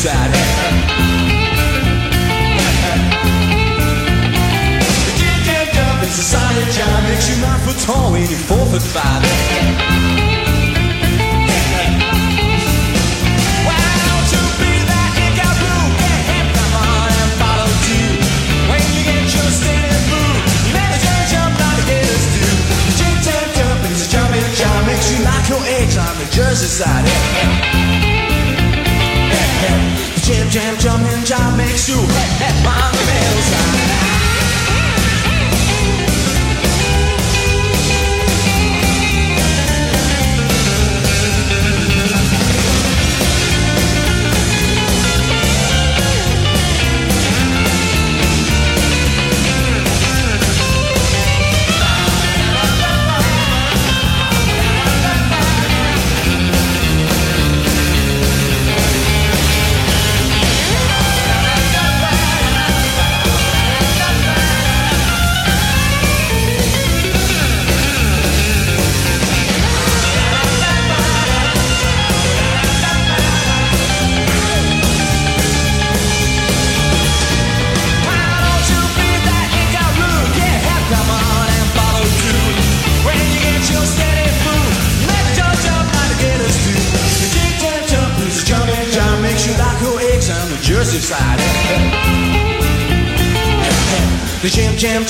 sad. It's a silent jam, makes you nine foot tall when you're four foot five. takes you. At my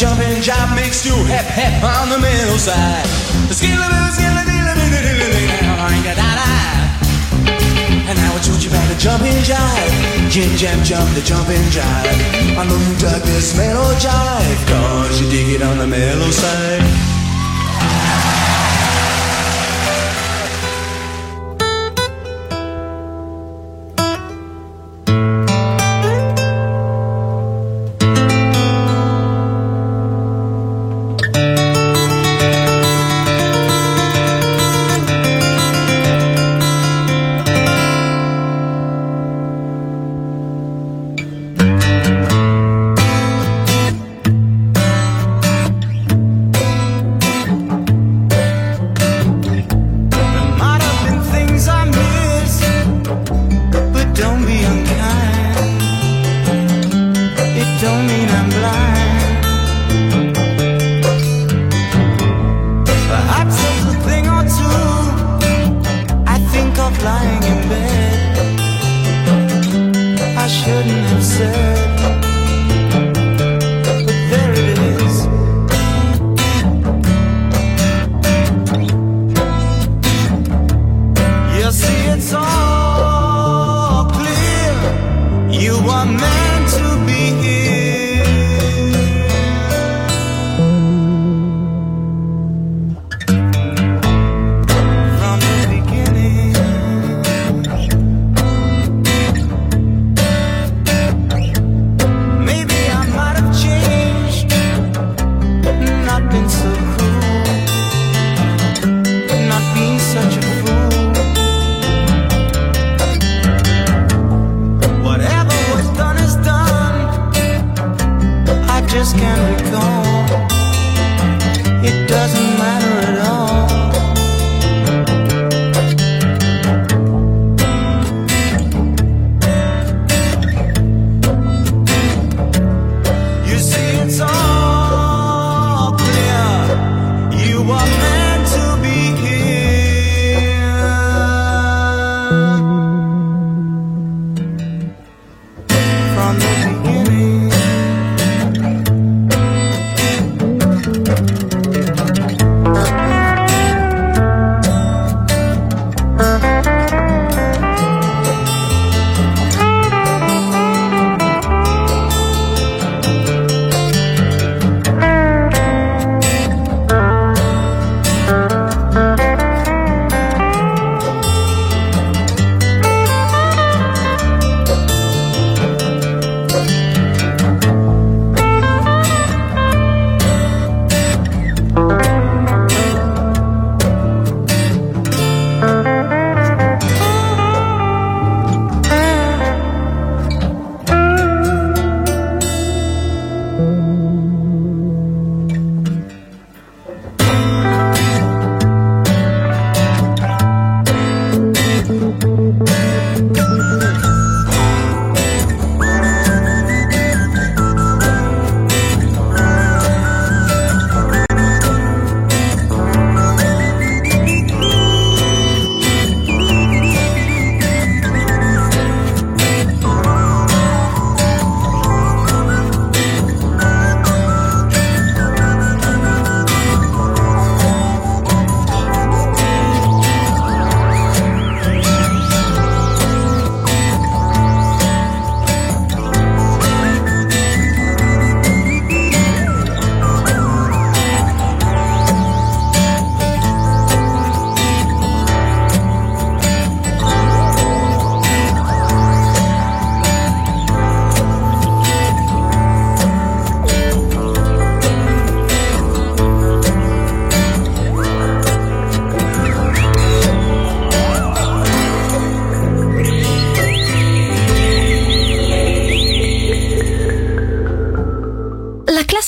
jumping job makes you hep, hep on the middle side. And now I told you about the jumping jive. Jam, jam, jump, the jumping jive. I know you dug this mellow jive, cause you dig it on the mellow side.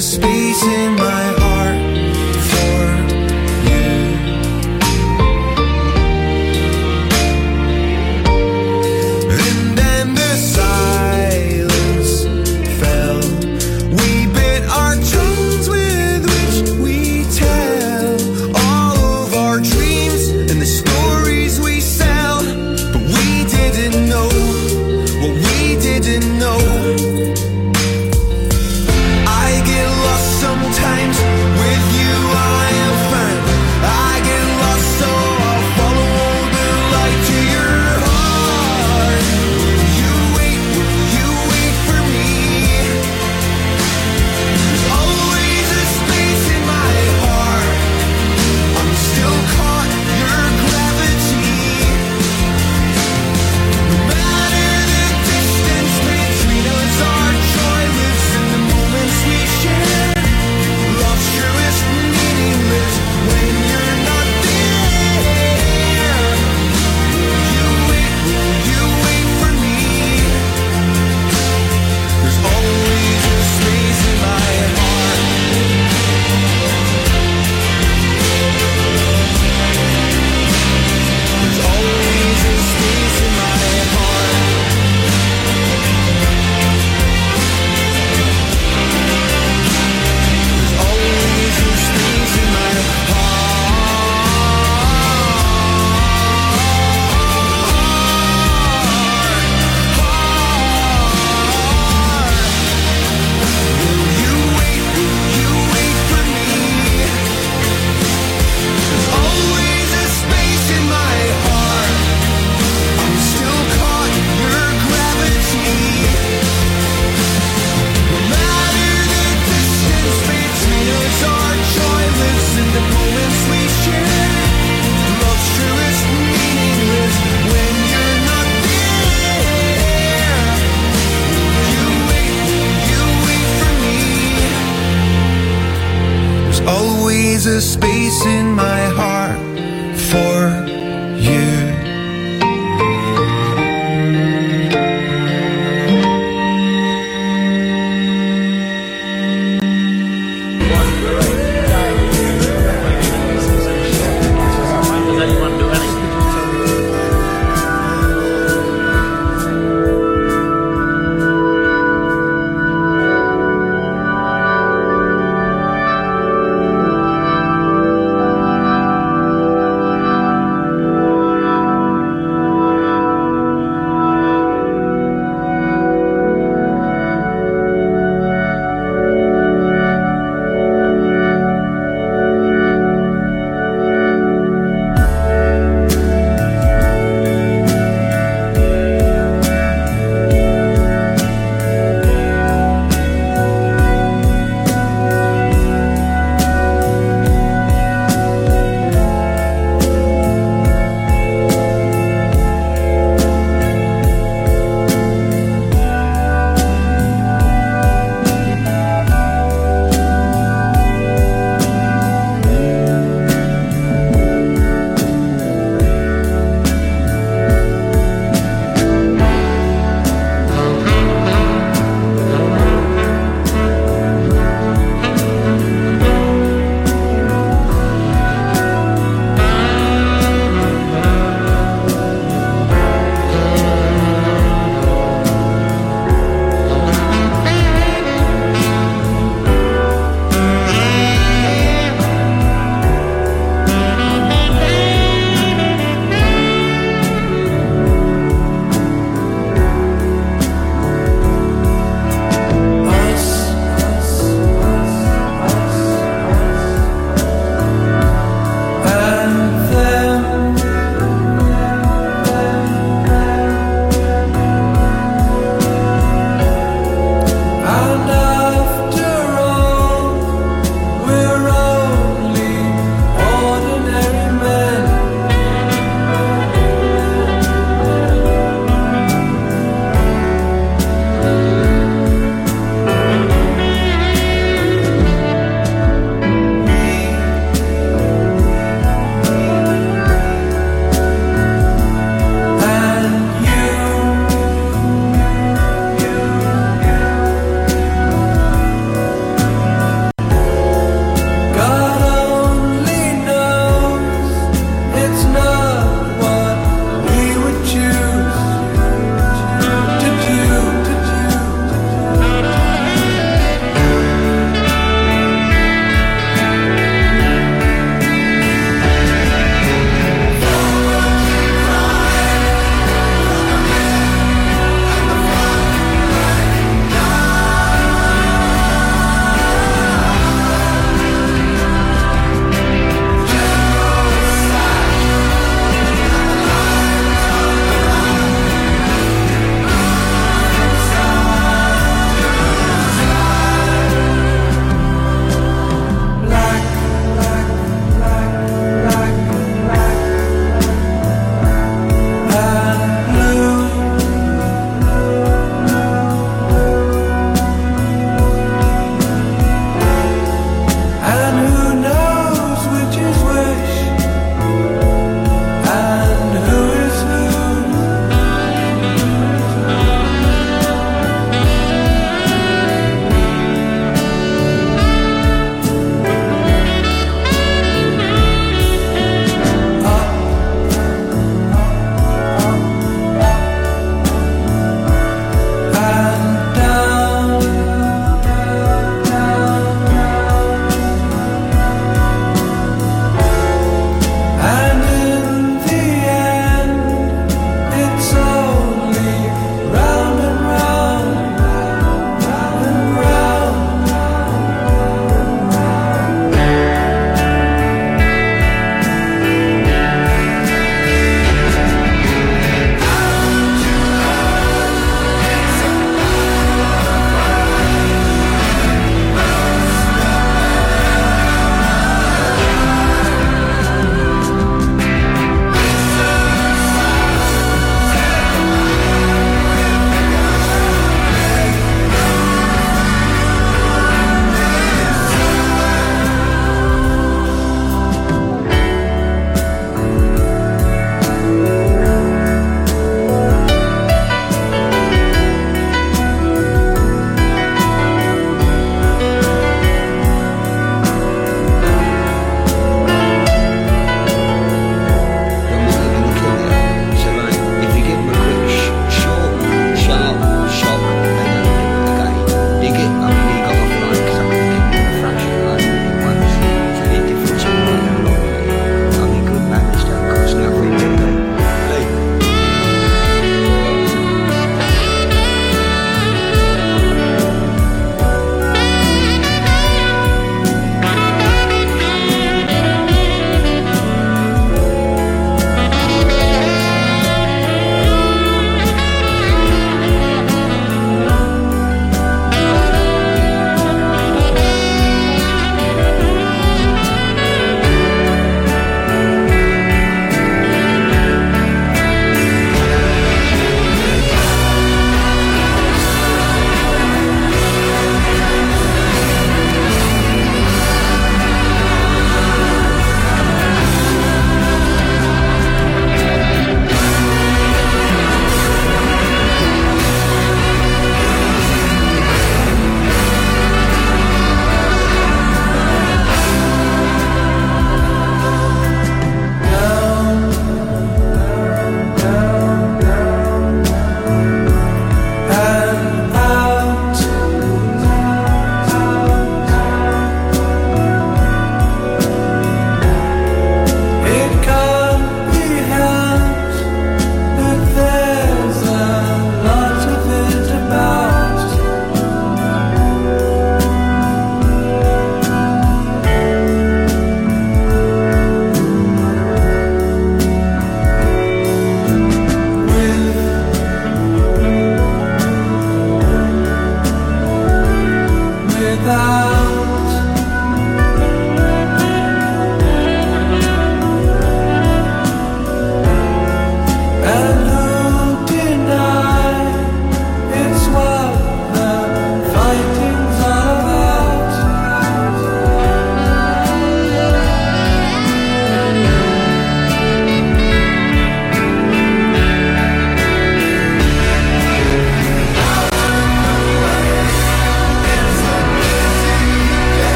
Space in my heart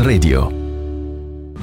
Radio.